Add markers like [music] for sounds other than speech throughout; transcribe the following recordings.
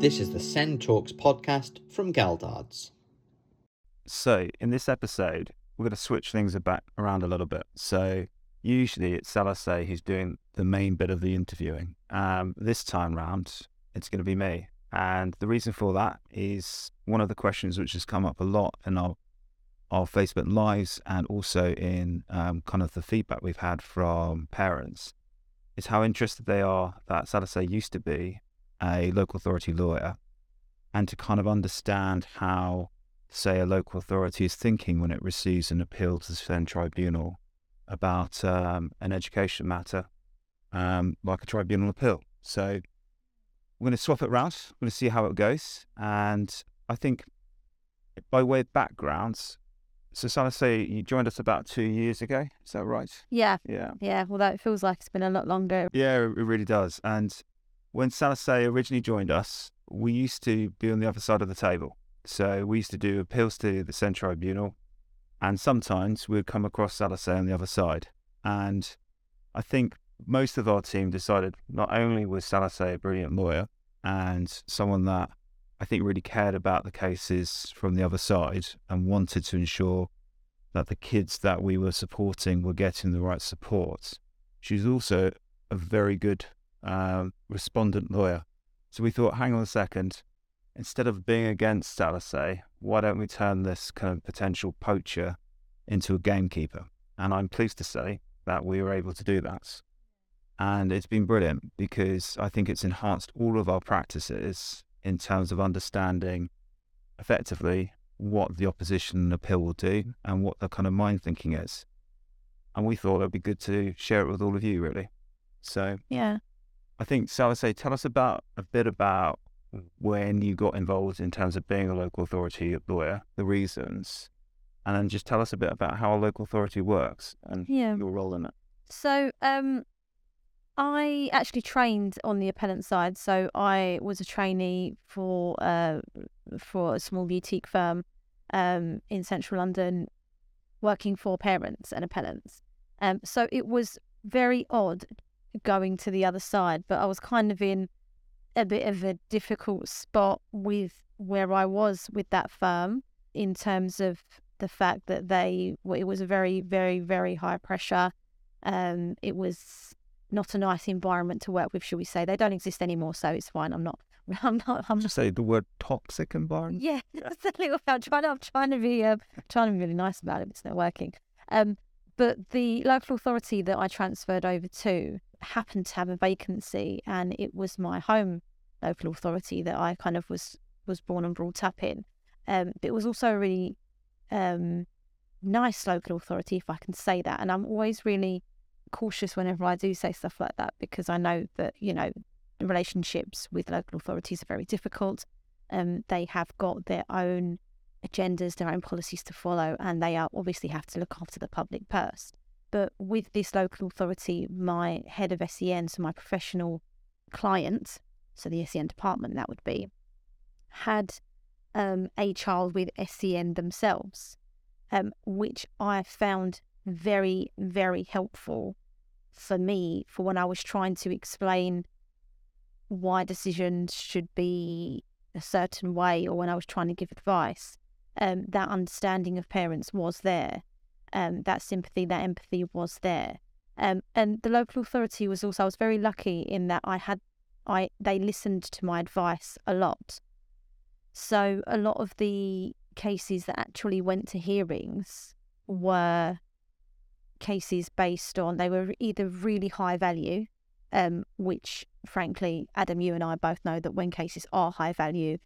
This is the SEND Talks podcast from Geldards. So, in this episode, we're going to switch things about, around a little bit. So, usually it's Salise who's doing the main bit of the interviewing. Um, this time round, it's going to be me. And the reason for that is one of the questions which has come up a lot in our our Facebook lives and also in um, kind of the feedback we've had from parents is how interested they are that Salise used to be a local authority lawyer and to kind of understand how, say, a local authority is thinking when it receives an appeal to the SEND Tribunal about um, an education matter, um, like a tribunal appeal. So we're going to swap it round. We're going to see how it goes. And I think by way of backgrounds, so Salise, you joined us about two years ago. Is that right? Yeah, Yeah. yeah. Although it feels like it's been a lot longer. Yeah, it really does. And when Salise originally joined us, we used to be on the other side of the table. So we used to do appeals to the SEND Tribunal, and sometimes we'd come across Salise on the other side. And I think most of our team decided not only was Salise a brilliant lawyer and someone that I think really cared about the cases from the other side and wanted to ensure that the kids that we were supporting were getting the right support. She's also a very good um, respondent lawyer. So we thought, hang on a second, instead of being against Salise, why don't we turn this kind of potential poacher into a gamekeeper? And I'm pleased to say that we were able to do that. And it's been brilliant because I think it's enhanced all of our practices in terms of understanding effectively what the opposition and appeal will do and what the kind of mind thinking is. And we thought it'd be good to share it with all of you, really. So Yeah. I think Salise, tell us about a bit about when you got involved in terms of being a local authority lawyer, the reasons, and then just tell us a bit about how a local authority works and Yeah. your role in it. So, um, I actually trained on the appellant side. So I was a trainee for uh for a small boutique firm, um, in central London, working for parents and appellants. Um, so it was very odd going to the other side, but I was kind of in a bit of a difficult spot with where I was with that firm in terms of the fact that they it was a very very very high pressure um it was not a nice environment to work with should we say they don't exist anymore so it's fine i'm not [laughs] i'm not i'm just say the word toxic environment. yeah, [laughs] that's a little. I'm trying. To, I'm trying to be. Um, trying to be really nice about it. But it's not working. Um, but the local authority that I transferred over to happened to have a vacancy, and it was my home local authority that I kind of was was born and brought up in. Um, but it was also a really um, nice local authority, if I can say that. And I'm always really cautious whenever I do say stuff like that because I know that you know relationships with local authorities are very difficult. Um, they have got their own agendas, their own policies to follow, and they are obviously have to look after the public purse. But with this local authority, my head of SEN, so my professional client, so the SEN department that would be, had um, a child with SEN themselves, um, which I found very, very helpful for me for when I was trying to explain why decisions should be a certain way or when I was trying to give advice. Um, that understanding of parents was there. Um, that sympathy, that empathy was there. Um, and the local authority was also, I was very lucky in that I had, I they listened to my advice a lot. So a lot of the cases that actually went to hearings were cases based on, they were either really high value, um, which frankly, Adam, you and I both know that when cases are high value,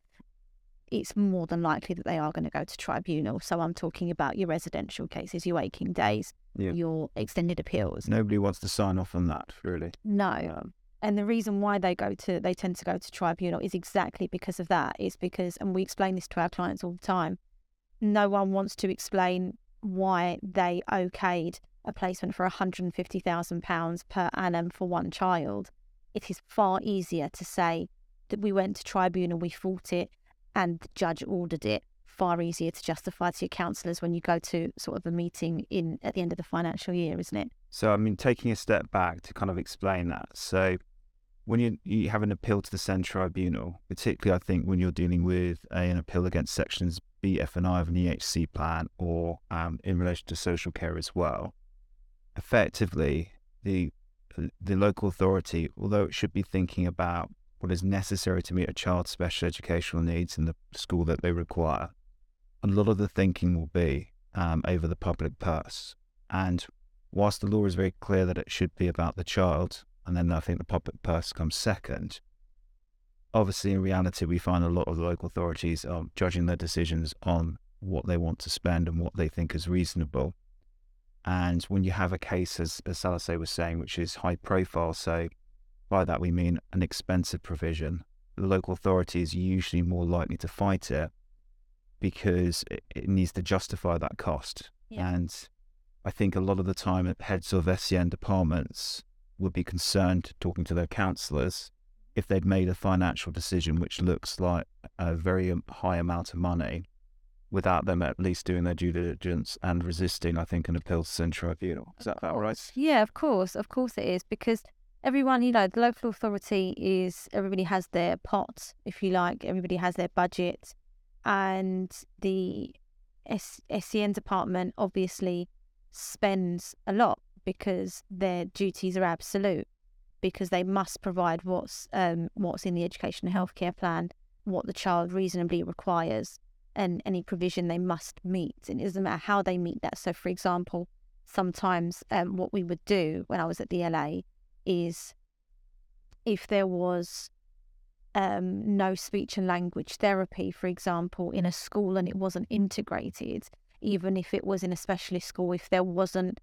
it's more than likely that they are going to go to tribunal. So I'm talking about your residential cases, your aching days, Yeah. your extended appeals. Nobody wants to sign off on that, really. No. And the reason why they go to they tend to go to tribunal is exactly because of that. Is because and we explain this to our clients all the time. No one wants to explain why they okayed a placement for £150,000 per annum for one child. It is far easier to say that we went to tribunal, we fought it, and the judge ordered it. Far easier to justify to your councillors when you go to sort of a meeting in at the end of the financial year, isn't it? So, I mean, taking a step back to kind of explain that. So, when you, you have an appeal to the SEND Tribunal, particularly I think when you're dealing with a, an appeal against sections B, F, and I of an EHC plan or um, in relation to social care as well, effectively the the local authority, although it should be thinking about what is necessary to meet a child's special educational needs in the school that they require, a lot of the thinking will be um, over the public purse. And whilst the law is very clear that it should be about the child, and then I think the public purse comes second. Obviously, in reality, we find a lot of local authorities are judging their decisions on what they want to spend and what they think is reasonable. And when you have a case, as, as Salise was saying, which is high profile, so by that we mean an expensive provision, the local authority is usually more likely to fight it because it, it needs to justify that cost. Yeah. And I think a lot of the time, heads of SEN departments would be concerned talking to their councillors if they'd made a financial decision which looks like a very um, high amount of money without them at least doing their due diligence and resisting, I think, an appeal to SEND Tribunal. Is that about right? Yeah, of course, of course it is because everyone, you know, the local authority is everybody has their pot, if you like, everybody has their budget, and the S- SEN department obviously spends a lot because their duties are absolute because they must provide what's um, what's in the education and healthcare plan, what the child reasonably requires, and any provision they must meet. And it doesn't matter how they meet that. So, for example, sometimes um, what we would do when I was at the LA is if there was um, no speech and language therapy, for example, in a school and it wasn't integrated, even if it was in a specialist school, if there wasn't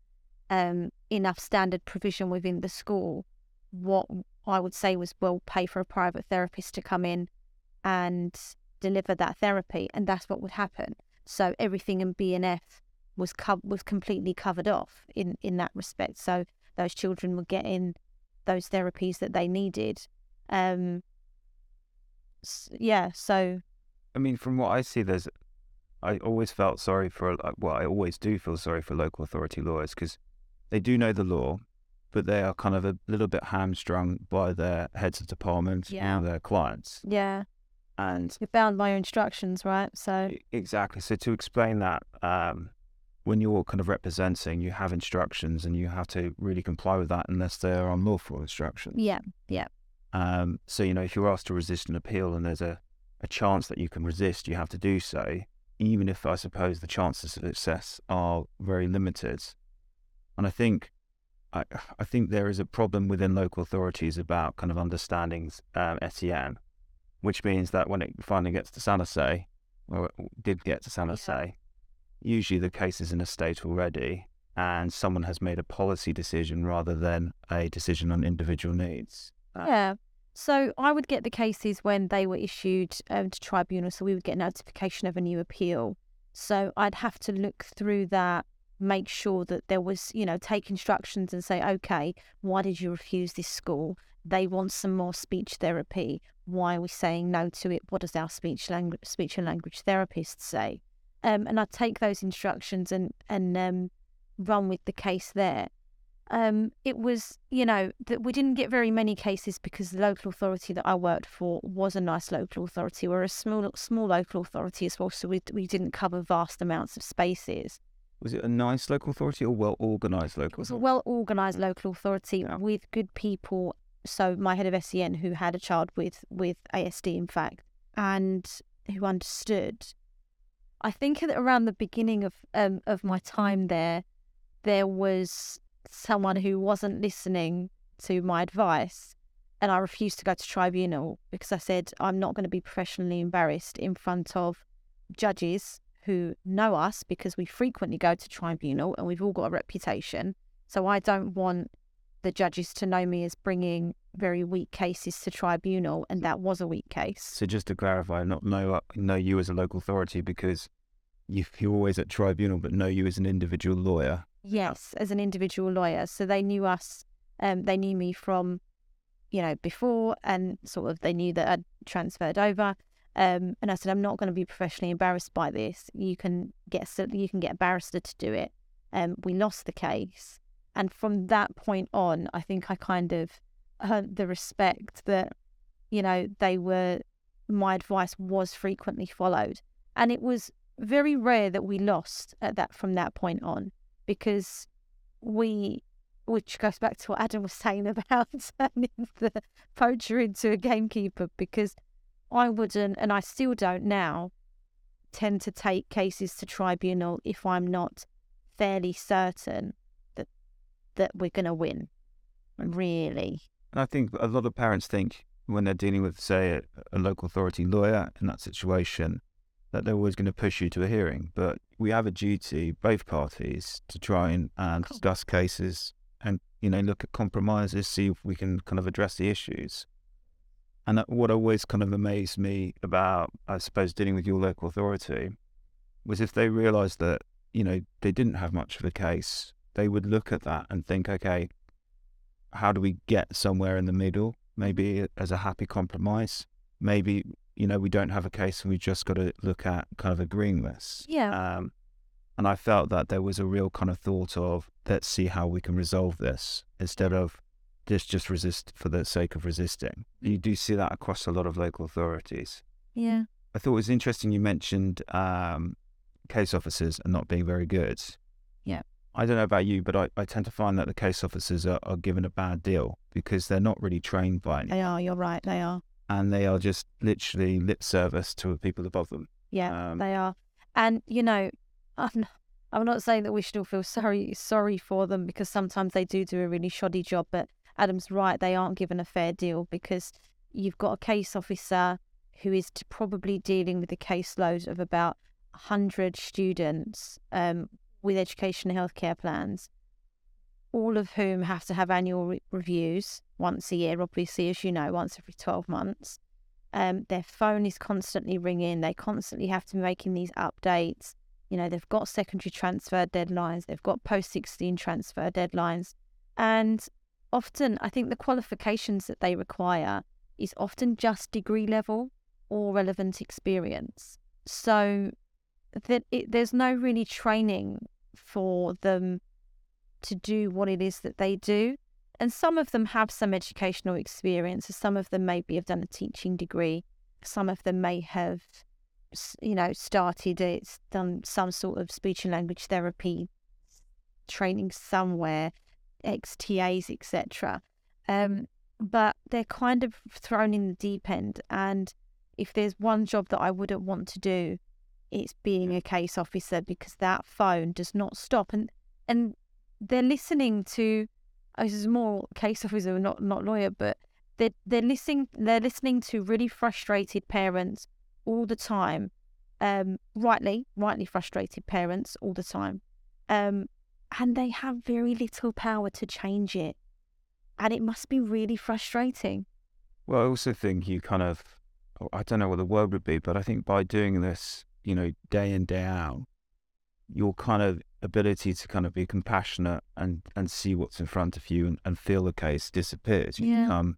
um, enough standard provision within the school, what I would say was, well, pay for a private therapist to come in and deliver that therapy, and that's what would happen. So everything in BNF was co- was completely covered off in in that respect. So those children were getting those therapies that they needed. Um, yeah, so I mean, from what I see, there's I always felt sorry for well, I always do feel sorry for local authority lawyers because they do know the law, but they are kind of a little bit hamstrung by their heads of department Yeah. and their clients. yeah, And you're bound by your instructions, right? So exactly. So to explain that, um, when you're kind of representing, you have instructions and you have to really comply with that unless they are unlawful instructions. yeah, yeah, Um, so, you know, if you're asked to resist an appeal and there's a, a chance that you can resist, you have to do so, even if I suppose the chances of success are very limited. And I think I, I think there is a problem within local authorities about kind of understanding um, SEN, which means that when it finally gets to Salise, or it did get to Salise, usually the case is in a state already and someone has made a policy decision rather than a decision on individual needs. Uh, yeah. So I would get the cases when they were issued um, to tribunal. So we would get notification of a new appeal. So I'd have to look through that, make sure that there was, you know, take instructions and say, okay, why did you refuse this school? They want some more speech therapy. Why are we saying no to it? What does our speech language speech and language therapist say? Um, and I'd take those instructions and and um, run with the case there um, it was, you know, that we didn't get very many cases because the local authority that I worked for was a nice local authority. We're a small, small local authority as well, so we we didn't cover vast amounts of spaces. Was it a nice local authority or well organised local? It was a well organised local authority with good people. So my head of SEN, who had a child with with ASD, in fact, and who understood. I think around the beginning of um, of my time there, there was someone who wasn't listening to my advice, and I refused to go to tribunal because I said I'm not going to be professionally embarrassed in front of judges who know us because we frequently go to tribunal and we've all got a reputation. So I don't want the judges to know me as bringing very weak cases to tribunal, and that was a weak case. So just to clarify, not know know you as a local authority because you, [laughs] you're always at tribunal, but know you as an individual lawyer. Yes, as an individual lawyer. So they knew us, um, they knew me from, you know, before, and sort of they knew that I'd transferred over. Um, and I said, I'm not going to be professionally embarrassed by this. You can get you can get a barrister to do it. Um, we lost the case, and from that point on, I think I kind of earned the respect that, you know, they were, my advice was frequently followed. And it was very rare that we lost at that from that point on because we which goes back to what Adam was [laughs] saying about turning the poacher into a gamekeeper because I wouldn't and I still don't now tend to take cases to tribunal if I'm not fairly certain that we're going to win. Really. And I think a lot of parents think when they're dealing with, say, a, a local authority lawyer in that situation, that they're always going to push you to a hearing. But we have a duty, both parties, to try and, and Cool. discuss cases and you know look at compromises, see if we can kind of address the issues. And what always kind of amazed me about, I suppose, dealing with your local authority was if they realised that you know they didn't have much of a case, they would look at that and think, okay, how do we get somewhere in the middle? Maybe as a happy compromise. Maybe you know we don't have a case and we've just got to look at kind of agreeing this. Yeah. Um, and I felt that there was a real kind of thought of let's see how we can resolve this instead of just just resist for the sake of resisting. You do see that across a lot of local authorities. Yeah. I thought it was interesting you mentioned um, case officers are not being very good. I don't know about you, but I, I tend to find that the case officers are, are given a bad deal because they're not really trained by any, They are, you're right, they are. and they are just literally lip service to the people above them. Yeah, Um, they are. And you know, I'm not, I'm not saying that we should all feel sorry sorry for them because sometimes they do do a really shoddy job. But Adam's right; they aren't given a fair deal because you've got a case officer who is probably dealing with a caseload of about hundred students um, with education and healthcare plans, all of whom have to have annual re- reviews once a year. Obviously, as you know, once every twelve months. Um, their phone is constantly ringing. They constantly have to be making these updates. You know, they've got secondary transfer deadlines. They've got post 16 transfer deadlines. And often, I think the qualifications that they require is often just degree level or relevant experience. So that it, there's no really training for them to do what it is that they do and some of them have some educational experience. Some of them maybe have done a teaching degree. Some of them may have, you know, started it, done some sort of speech and language therapy training somewhere, XTAs, etc. Um, but they're kind of thrown in the deep end. And if there's one job that I wouldn't want to do, it's being a case officer because that phone does not stop. And and they're listening to oh, this is more case officer, not not lawyer, but they're they're listening they're listening to really frustrated parents all the time. Um, rightly, rightly frustrated parents all the time. Um, and they have very little power to change it. And it must be really frustrating. Well, I also think you kind of, oh, I don't know what the word would be, but I think by doing this, you know, day in, day out, your kind of ability to kind of be compassionate and, and see what's in front of you and, and feel the case disappears. You Yeah. become,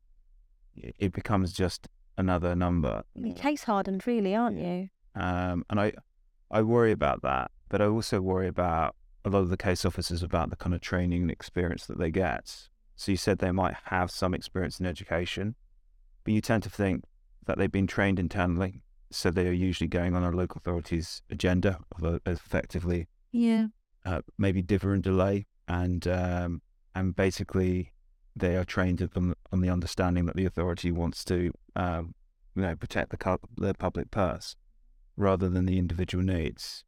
it becomes just another number. You're case hardened, really, aren't you? Um, and I, I worry about that, but I also worry about a lot of the case officers about the kind of training and experience that they get. So you said they might have some experience in education, but you tend to think that they've been trained internally, so they are usually going on a local authority's agenda, although effectively Yeah. uh, maybe differ and delay, and um, and basically they are trained on, on the understanding that the authority wants to um, you know protect the the public purse rather than the individual needs.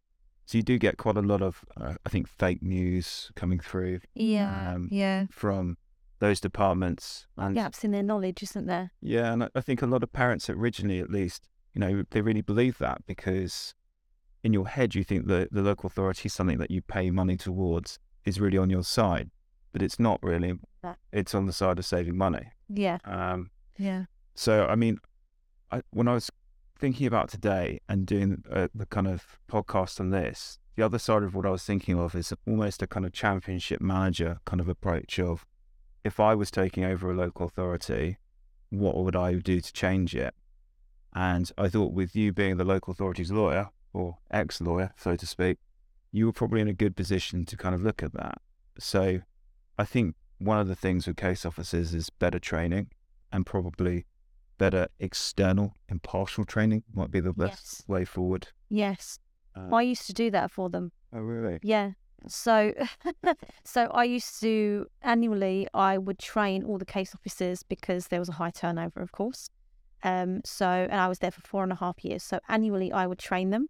So you do get quite a lot of uh, I think fake news coming through Yeah. Um, yeah. from those departments and Gaps in their knowledge, isn't there? yeah, and I- I think a lot of parents originally, at least, you know, they really believe that because in your head you think that the local authority, something that you pay money towards, is really on your side, but it's not really. It's on the side of saving money. Yeah. Um, Yeah. so, I mean, I, when I was thinking about today and doing uh, the kind of podcast on this, the other side of what I was thinking of is almost a kind of championship manager kind of approach of if I was taking over a local authority, what would I do to change it? And I thought with you being the local authority's lawyer or ex lawyer, so to speak, you were probably in a good position to kind of look at that. So I think one of the things with case officers is better training and probably better external impartial training might be the best Yes. way forward. Yes. Uh, I used to do that for them. oh, really? Yeah. So, [laughs] so I used to annually I would train all the case officers because there was a high turnover, of course. Um, so and I was there for four and a half years. So annually I would train them.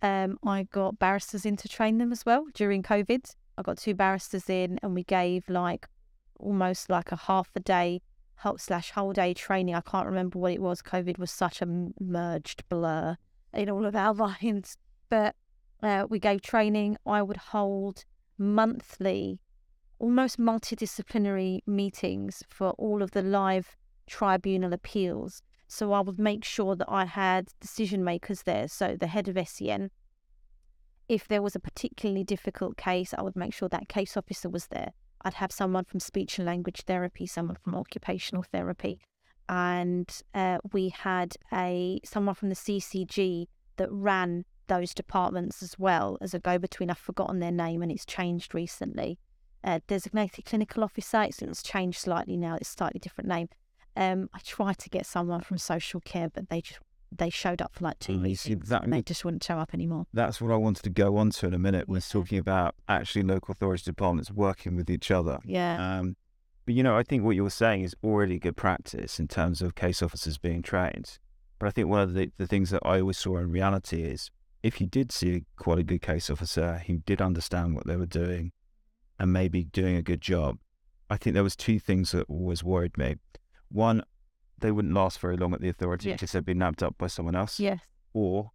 Um, I got barristers in to train them as well during COVID. I got two barristers in, and we gave like almost like a half a day whole slash whole day training. I can't remember what it was. COVID was such a merged blur in all of our [laughs] minds, but uh, we gave training. I would hold monthly, almost multidisciplinary meetings for all of the live tribunal appeals. So I would make sure that I had decision makers there. So the head of SEN, if there was a particularly difficult case, I would make sure that case officer was there. I'd have someone from speech and language therapy, someone from occupational therapy, and uh, we had a someone from the CCG that ran those departments as well as a go-between. I've forgotten their name and it's changed recently. Uh, designated clinical officer. It's, it's changed slightly now. It's a slightly different name. Um, I tried to get someone from social care, but they just they showed up for like two weeks. and they just wouldn't show up anymore. That's what I wanted to go on to in a minute was Yeah. talking about actually local authority departments working with each other. Yeah. Um, but you know, I think what you're saying is already good practice in terms of case officers being trained. But I think one of the, the things that I always saw in reality is if you did see a quite a good case officer who did understand what they were doing and maybe doing a good job, I think there was two things that always worried me. One, they wouldn't last very long at the authority Yeah. because they'd been nabbed up by someone else yes. or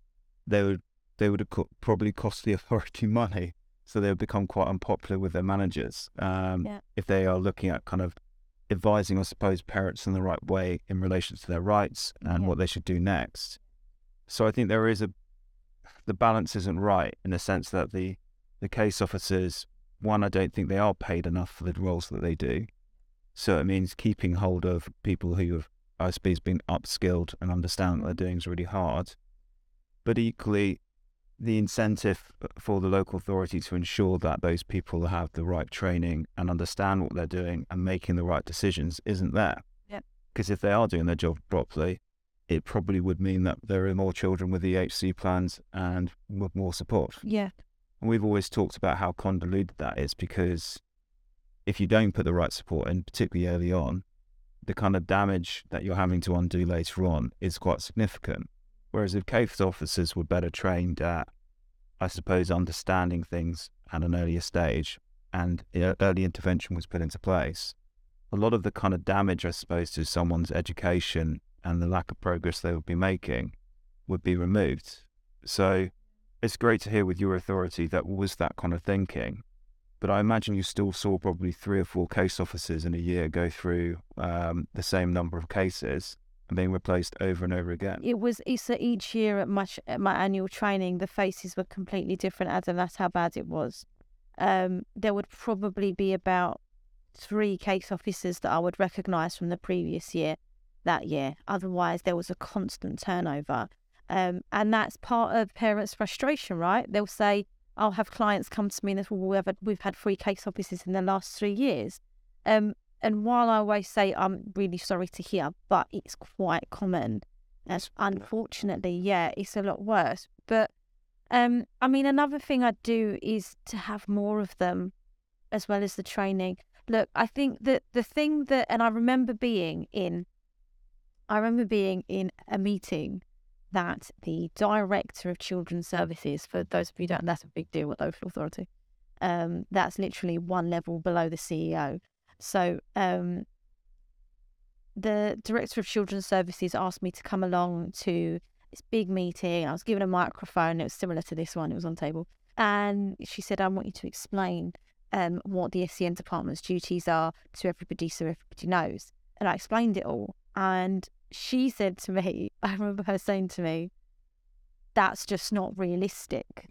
they would they would have co- probably cost the [laughs] authority money, so they would become quite unpopular with their managers. Um, Yeah. If they are looking at kind of advising, I suppose, parents in the right way in relation to their rights and Yeah. what they should do next. So I think there is a the balance isn't right in the sense that the the case officers, one, I don't think they are paid enough for the roles that they do. So it means keeping hold of people who have, I suppose, been upskilled and understand what they're doing is really hard. But equally, the incentive uh, for the local authority to ensure that those people have the right training and understand what they're doing and making the right decisions isn't there. Yep. Because if they are doing their job properly, it probably would mean that there are more children with EHC plans and with more support. Yeah. And we've always talked about how convoluted that is because if you don't put the right support in, particularly early on, the kind of damage that you're having to undo later on is quite significant. Whereas if case officers were better trained at, I suppose, understanding things at an earlier stage and early intervention was put into place, a lot of the kind of damage, I suppose, to someone's education and the lack of progress they would be making would be removed. So it's great to hear with your authority that was that kind of thinking. But I imagine you still saw probably three or four case officers in a year go through um, the same number of cases and being replaced over and over again. It was that each year at my at my annual training, the faces were completely different, Adam. That's how bad it was. Um, there would probably be about three case officers that I would recognise from the previous year that year. Otherwise, there was a constant turnover, um, and that's part of parents' frustration, right? They'll say, "I'll have clients come to me and say, well, we've had, we've had three case officers in the last three years." Um, and while I always say I'm really sorry to hear, but it's quite common. And unfortunately, yeah, it's a lot worse. But um, I mean, another thing I'd do is to have more of them, as well as the training. Look, I think that the thing that, and I remember being in, I remember being in a meeting that the director of children's services, for those of you don't, that's a big deal at local authority. Um, that's literally one level below the CEO. So um, the director of children's services asked me to come along to this big meeting. I was given a microphone. It was similar to this one. It was on table, and she said, "I want you to explain um, what the SEN department's duties are to everybody, so everybody knows." And I explained it all, and she said to me, [laughs] I remember her saying to me, "That's just not realistic."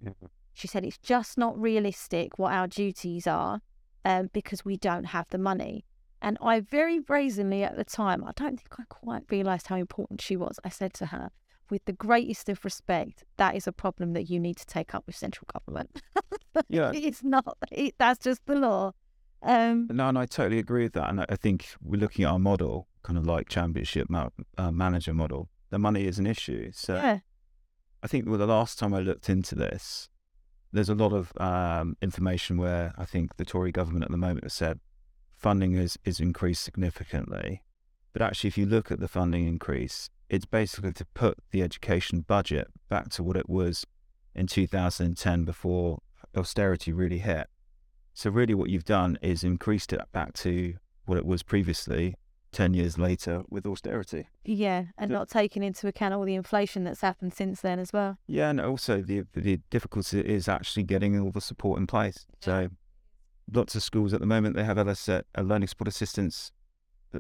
She said, It's just not realistic what our duties are um, because we don't have the money. And I very brazenly at the time, I don't think I quite realised how important she was. I said to her, with the greatest of respect, that is a problem that you need to take up with central government. [laughs] Yeah. it's not, it, that's just the law. Um, No, and I totally agree with that. And I- think we're looking at our model, kind of like championship ma- uh, manager model. The money is an issue. So yeah, I think well, the last time I looked into this, there's a lot of um, information where I think the Tory government at the moment has said funding is, is increased significantly. But actually, if you look at the funding increase, it's basically to put the education budget back to what it was in 2010 before austerity really hit. So, really, what you've done is increased it back to what it was previously 10 years later with austerity. yeah, and not taking into account all the inflation that's happened since then as well. Yeah, and also the the difficulty is actually getting all the support in place. So, lots of schools at the moment they have LS, uh, learning support assistants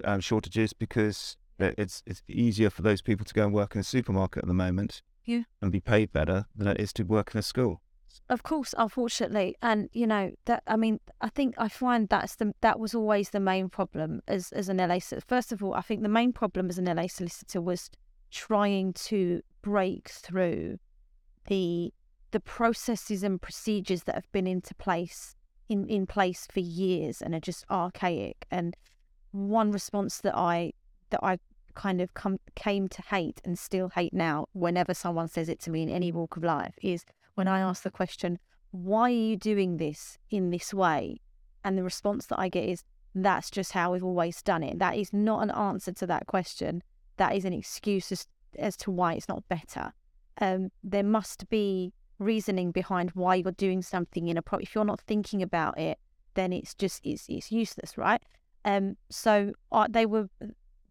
um, shortages because it's it's easier for those people to go and work in a supermarket at the moment, Yeah. and be paid better than it is to work in a school. Of course, unfortunately, and you know that. I mean, I think I find that's the that was always the main problem as as an LA. First of all, I think the main problem as an LA solicitor was trying to break through the the processes and procedures that have been into place in in place for years and are just archaic. And one response that I that I kind of come came to hate and still hate now whenever someone says it to me in any walk of life is when I ask the question, why are you doing this in this way? And the response that I get is, that's just how we've always done it. That is not an answer to that question. That is an excuse as, as to why it's not better. Um, there must be reasoning behind why you're doing something in a pro. If you're not thinking about it, then it's just it's it's useless, right? Um, so uh, they were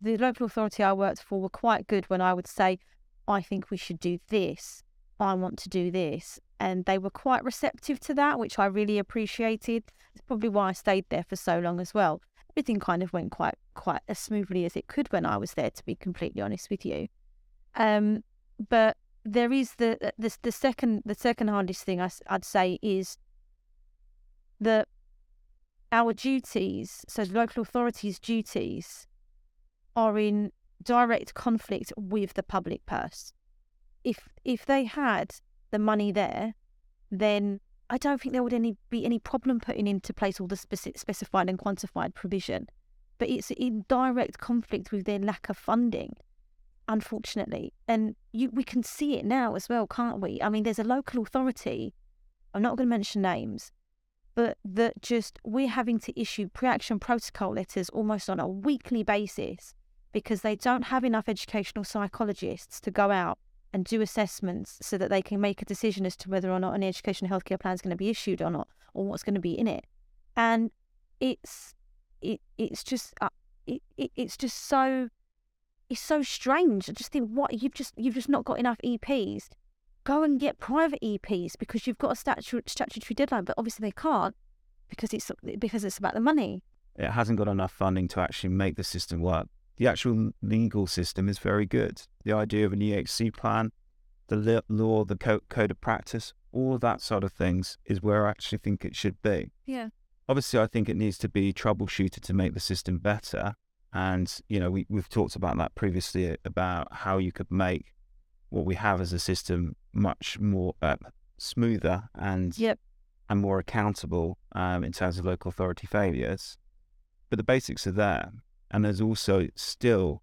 the local authority I worked for were quite good when I would say, I think we should do this. I want to do this. And they were quite receptive to that, which I really appreciated. It's probably why I stayed there for so long as well. Everything kind of went quite quite as smoothly as it could when I was there, to be completely honest with you. Um, but there is the the the second the second hardest thing I'd say is that our duties, so the local authorities' duties, are in direct conflict with the public purse. If if they had the money there, then I don't think there would any be any problem putting into place all the speci- specified and quantified provision. But it's in direct conflict with their lack of funding, unfortunately. And you we can see it now as well, can't we? I mean, there's a local authority. I'm not going to mention names, but that just we're having to issue pre-action protocol letters almost on a weekly basis because they don't have enough educational psychologists to go out and do assessments so that they can make a decision as to whether or not an education healthcare plan is going to be issued or not or what's going to be in it. And it's it it's just uh, it, it it's just so it's so strange. I just think what you've just you've just not got enough eps go and get private eps because you've got a statu- statutory deadline but obviously they can't because it's because it's about the money. It hasn't got enough funding to actually make the system work. The actual legal system is very good. The idea of an EHC plan, the law, the code of practice, all of that sort of things is where I actually think it should be. yeah Obviously, I think it needs to be troubleshooted to make the system better. And, you know, we, we've talked about that previously about how you could make what we have as a system much more uh, smoother and yep and more accountable um, in terms of local authority failures. But the basics are there. And there's also still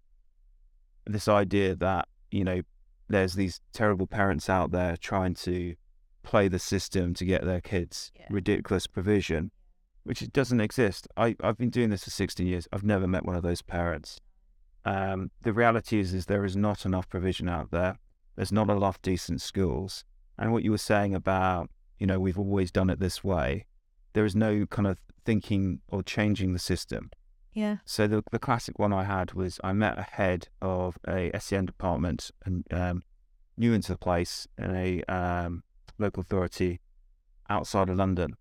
this idea that, you know, there's these terrible parents out there trying to play the system to get their kids Yeah. ridiculous provision, which it doesn't exist. I, I've been doing this for 16 years. I've never met one of those parents. Um, the reality is, is there is not enough provision out there. There's not enough decent schools. And what you were saying about, you know, we've always done it this way, there is no kind of thinking or changing the system. Yeah So the, the classic one I had was I met a head of a SEN department and um, new into the place in a um, local authority outside of London.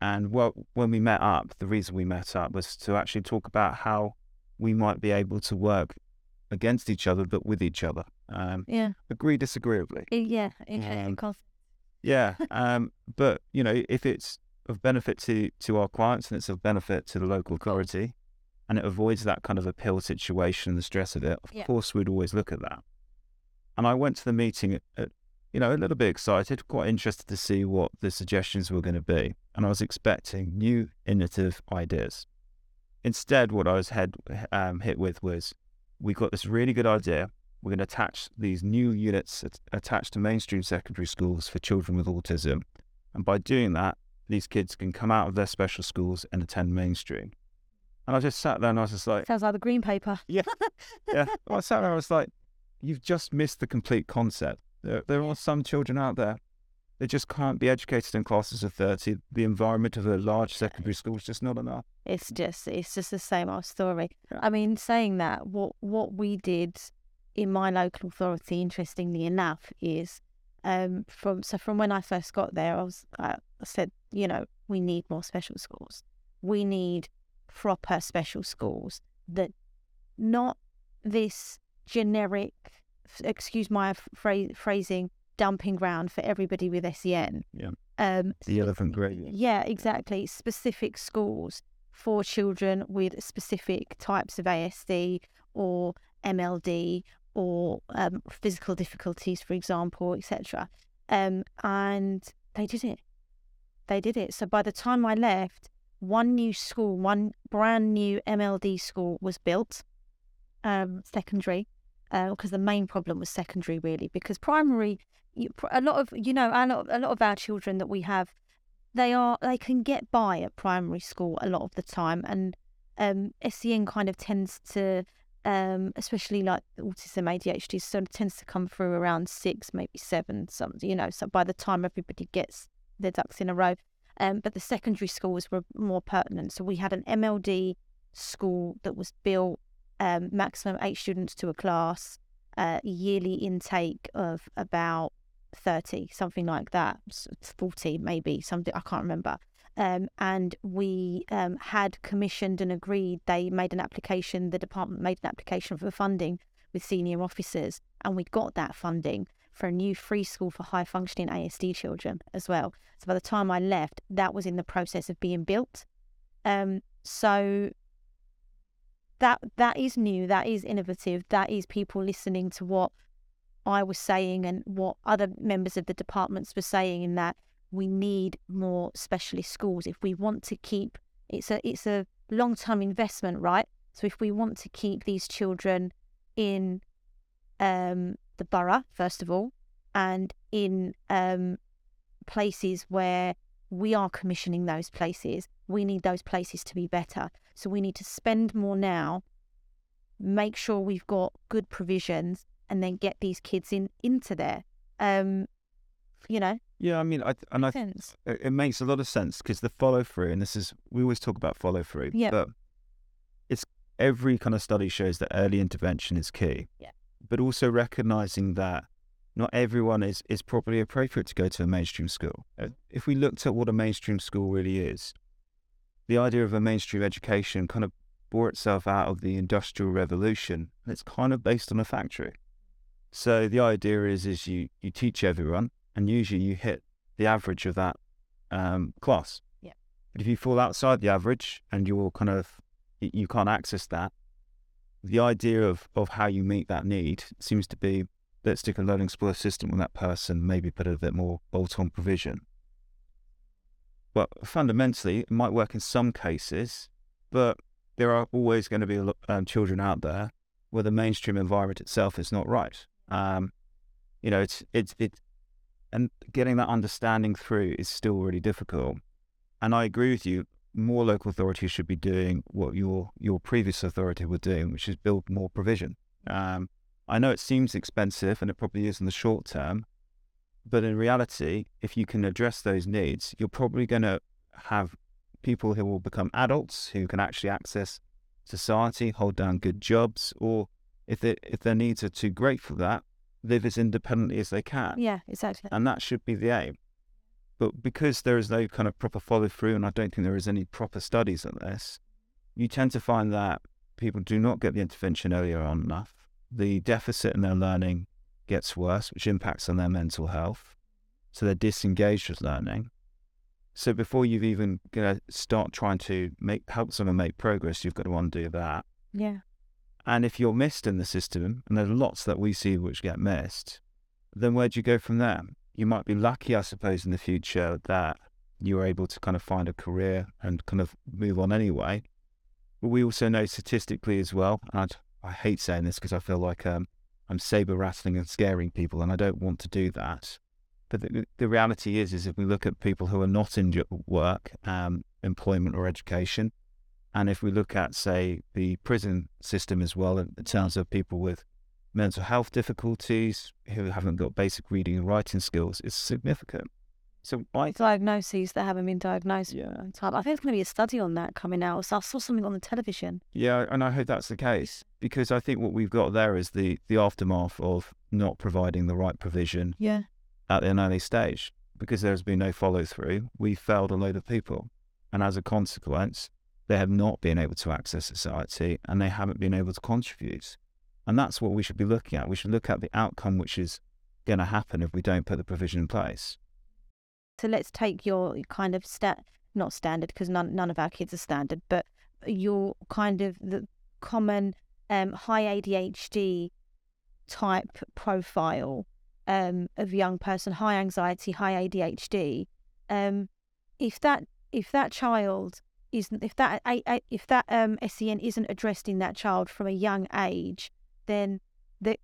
And well, when we met up, the reason we met up was to actually talk about how we might be able to work against each other, but with each other. Um, yeah agree disagreeably. Yeah interesting Um, Yeah. [laughs] Um, but you know, if it's of benefit to to our clients and it's of benefit to the local authority, and it avoids that kind of appeal situation and the stress of it, of Yeah. course we'd always look at that. And I went to the meeting at, at you know, a little bit excited, quite interested to see what the suggestions were going to be. And I was expecting new innovative ideas. Instead, what I was head, um, hit with was we got this really good idea. We're going to attach these new units at, attached to mainstream secondary schools for children with autism. And by doing that, these kids can come out of their special schools and attend mainstream. And I just sat there and I was just like, Sounds like the green paper. [laughs] yeah. Well, I sat there, and I was like, you've just missed the complete concept. There, there are some children out there they just can't be educated in classes of 30. The environment of a large secondary school is just not enough. It's just it's just the same old story. I mean, saying that, what what we did in my local authority, interestingly enough, is um, from so from when I first got there, I was I said, you know, we need more special schools. We need proper special schools that not this generic, excuse my phrase, phrasing, dumping ground for everybody with SEN. Yeah. Um, the elephant gradient. Yeah, exactly. Specific schools for children with specific types of ASD or MLD or um, physical difficulties, for example, etc. Um, and they did it. They did it. So by the time I left, one new school, one brand new MLD school was built, um, secondary, because uh, the main problem was secondary, really, because primary a lot of you know a lot, a lot of our children that we have they are they can get by at primary school a lot of the time and um SEN kind of tends to um especially like autism ADHD sort of tends to come through around six maybe seven some you know so by the time everybody gets their ducks in a row um but the secondary schools were more pertinent. So we had an MLD school that was built um maximum eight students to a class uh, yearly intake of about 30, something like that, 40 maybe, something I can't remember. Um, and we um, had commissioned and agreed, they made an application, the department made an application for funding with senior officers, and we got that funding for a new free school for high functioning ASD children as well. So by the time I left, that was in the process of being built. Um, so that that is new, that is innovative, that is people listening to what I was saying and what other members of the departments were saying in that we need more specialist schools if we want to keep it's a it's a long term investment, right? So if we want to keep these children in um, the borough, first of all, and in um, places where we are commissioning those places, we need those places to be better. So we need to spend more now, make sure we've got good provisions, and then get these kids in into there. Um, you know. Yeah, I mean, I and I sense. it makes a lot of sense because the follow through, and this is we always talk about follow through. Yeah. But it's every kind of study shows that early intervention is key. Yeah. But also recognizing that not everyone is is properly appropriate to go to a mainstream school. Uh, if we looked at what a mainstream school really is, the idea of a mainstream education kind of bore itself out of the industrial revolution. And it's kind of based on a factory. So the idea is is you you teach everyone, and usually you hit the average of that um, class. Yeah. But if you fall outside the average and you're kind of you can't access that, the idea of of how you meet that need seems to be let's stick a learning support system on that person, maybe put a bit more bolt-on provision. But fundamentally, it might work in some cases, but there are always going to be um, children out there where the mainstream environment itself is not right. Um, you know, it's it's it, and getting that understanding through is still really difficult. And I agree with you. More local authorities should be doing what your your previous authority were doing, which is build more provision. Um, I know it seems expensive, and it probably is in the short term, but in reality, if you can address those needs, you're probably going to have people who will become adults who can actually access society, hold down good jobs, or if they, if their needs are too great for that, live as independently as they can. Yeah, exactly. And that should be the aim. But because there is no kind of proper follow through, and I don't think there is any proper studies on this, you tend to find that people do not get the intervention earlier on enough. The deficit in their learning gets worse, which impacts on their mental health. So they're disengaged with learning. So before you've even to start trying to make help someone make progress, you've got to undo that. Yeah. And if you're missed in the system, and there's lots that we see which get missed, then where do you go from there? You might be lucky, I suppose, in the future that you're able to kind of find a career and kind of move on anyway. But we also know statistically as well, and I'd, I hate saying this because I feel like um, I'm saber rattling and scaring people, and I don't want to do that. But the, the reality is, is if we look at people who are not in work, um, employment or education, and if we look at, say, the prison system as well, in terms of people with mental health difficulties who haven't got basic reading and writing skills, is significant. So I diagnoses that haven't been diagnosed. Yeah, I think there's going to be a study on that coming out. So I saw something on the television. Yeah, and I hope that's the case because I think what we've got there is the the aftermath of not providing the right provision. Yeah. At an early stage, because there has been no follow through, we failed a load of people, and as a consequence, they have not been able to access society and they haven't been able to contribute. And that's what we should be looking at. We should look at the outcome which is going to happen if we don't put the provision in place. So let's take your kind of stat, not standard because none none of our kids are standard, but your kind of the common um, high ADHD type profile um, of young person, high anxiety, high ADHD. Um, if that if that child isn't if that if that um, SEN isn't addressed in that child from a young age, then that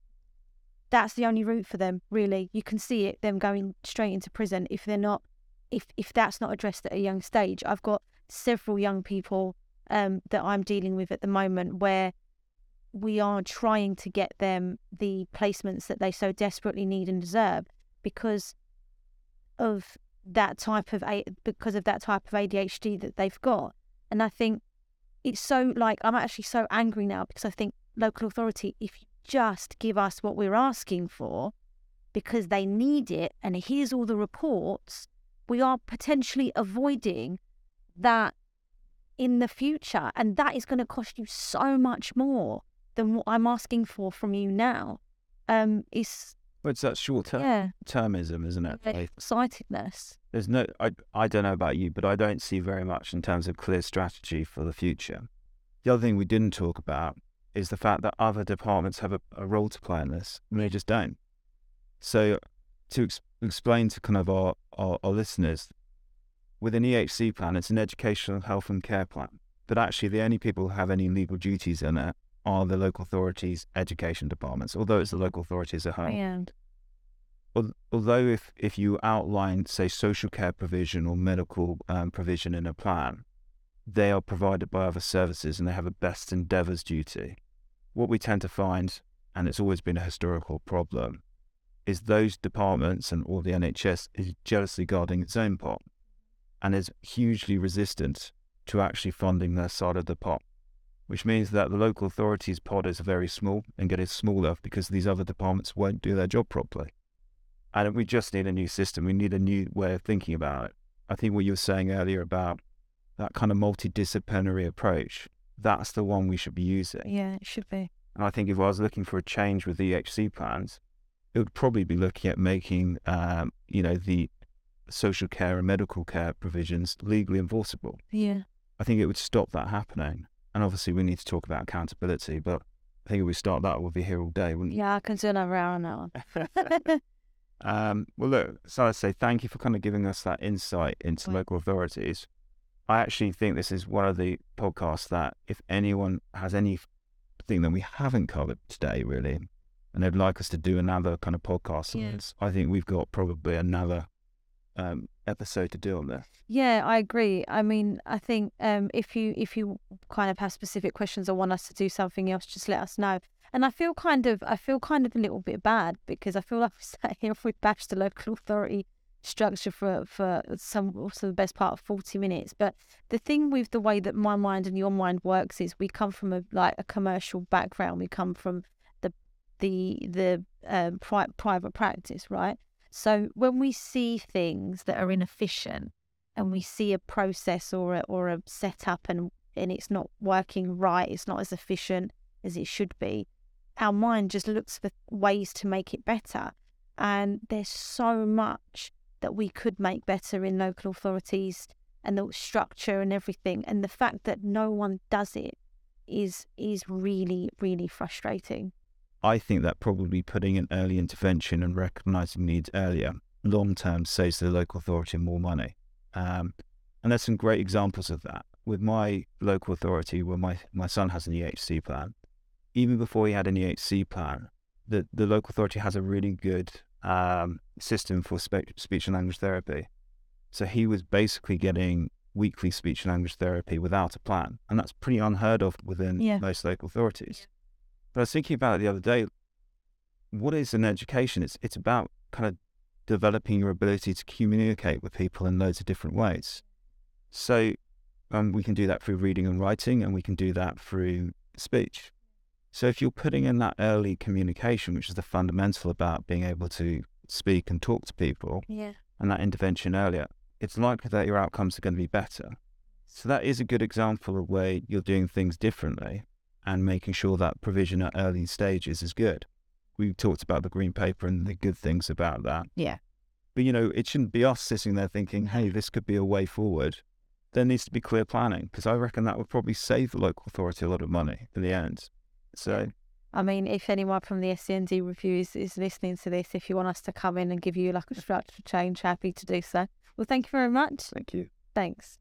that's the only route for them. Really, you can see it them going straight into prison if they're not if if that's not addressed at a young stage. I've got several young people um, that I'm dealing with at the moment where we are trying to get them the placements that they so desperately need and deserve because of that type of a because of that type of ADHD that they've got. And I think it's so like I'm actually so angry now because I think local authority, if you just give us what we're asking for, because they need it, and here's all the reports, we are potentially avoiding that in the future. And that is going to cost you so much more than what I'm asking for from you now. Um, it's well, it's that short term yeah. termism, isn't it? Excitedness. There's no, I, I don't know about you, but I don't see very much in terms of clear strategy for the future. The other thing we didn't talk about is the fact that other departments have a, a role to play in this, and they just don't. So, to ex- explain to kind of our, our, our listeners, with an EHC plan, it's an educational health and care plan, but actually the only people who have any legal duties in it are the local authorities' education departments, although it's the local authorities at home. And although if, if you outline, say, social care provision or medical um, provision in a plan, they are provided by other services and they have a best endeavours duty. What we tend to find, and it's always been a historical problem, is those departments and all the NHS is jealously guarding its own pot and is hugely resistant to actually funding their side of the pot which means that the local authorities' pot is very small and getting smaller because these other departments won't do their job properly. And we just need a new system. We need a new way of thinking about it. I think what you were saying earlier about that kind of multidisciplinary approach, that's the one we should be using. Yeah, it should be. And I think if I was looking for a change with the EHC plans, it would probably be looking at making, um, you know, the social care and medical care provisions legally enforceable. Yeah. I think it would stop that happening. And obviously, we need to talk about accountability, but I think if we start that, we'll be here all day, wouldn't Yeah, I can another hour on that one. [laughs] um, well, look, so I say thank you for kind of giving us that insight into local authorities. I actually think this is one of the podcasts that if anyone has anything that we haven't covered today, really, and they'd like us to do another kind of podcast on this, I think we've got probably another um, episode to do on this. Yeah, I agree. I mean, I think um, if you if you kind of have specific questions or want us to do something else, just let us know. And I feel kind of I feel kind of a little bit bad because I feel like [laughs] we sat here we bashed the local authority structure for for some also the best part of 40 minutes. But the thing with the way that my mind and your mind works is we come from a like a commercial background. We come from the the the um, pri- private practice right? So when we see things that are inefficient and we see a process or a, or a setup and and it's not working right, it's not as efficient as it should be, our mind just looks for ways to make it better. And there's so much that we could make better in local authorities and the structure and everything. And the fact that no one does it is is really, really frustrating. I think that probably putting an early intervention and recognizing needs earlier, long term, saves the local authority more money. Um, and there's some great examples of that. With my local authority, where my, my son has an EHC plan, even before he had an EHC plan, the, the local authority has a really good um, system for spe- speech and language therapy. So he was basically getting weekly speech and language therapy without a plan. And that's pretty unheard of within Yeah. most local authorities. But I was thinking about it the other day. What is an education? It's it's about kind of developing your ability to communicate with people in loads of different ways. So um, we can do that through reading and writing, and we can do that through speech. So if you're putting in that early communication, which is the fundamental about being able to speak and talk to people, Yeah. and that intervention earlier, it's likely that your outcomes are going to be better. So that is a good example of where you're doing things differently and making sure that provision at early stages is good. We talked about the green paper and the good things about that. Yeah. But you know, it shouldn't be us sitting there thinking, "Hey, this could be a way forward." There needs to be clear planning because I reckon that would probably save the local authority a lot of money in the end. So I mean, if anyone from the SEND reviews is, is listening to this, if you want us to come in and give you like a structured change, happy to do so. Well, thank you very much. thank you. Thanks.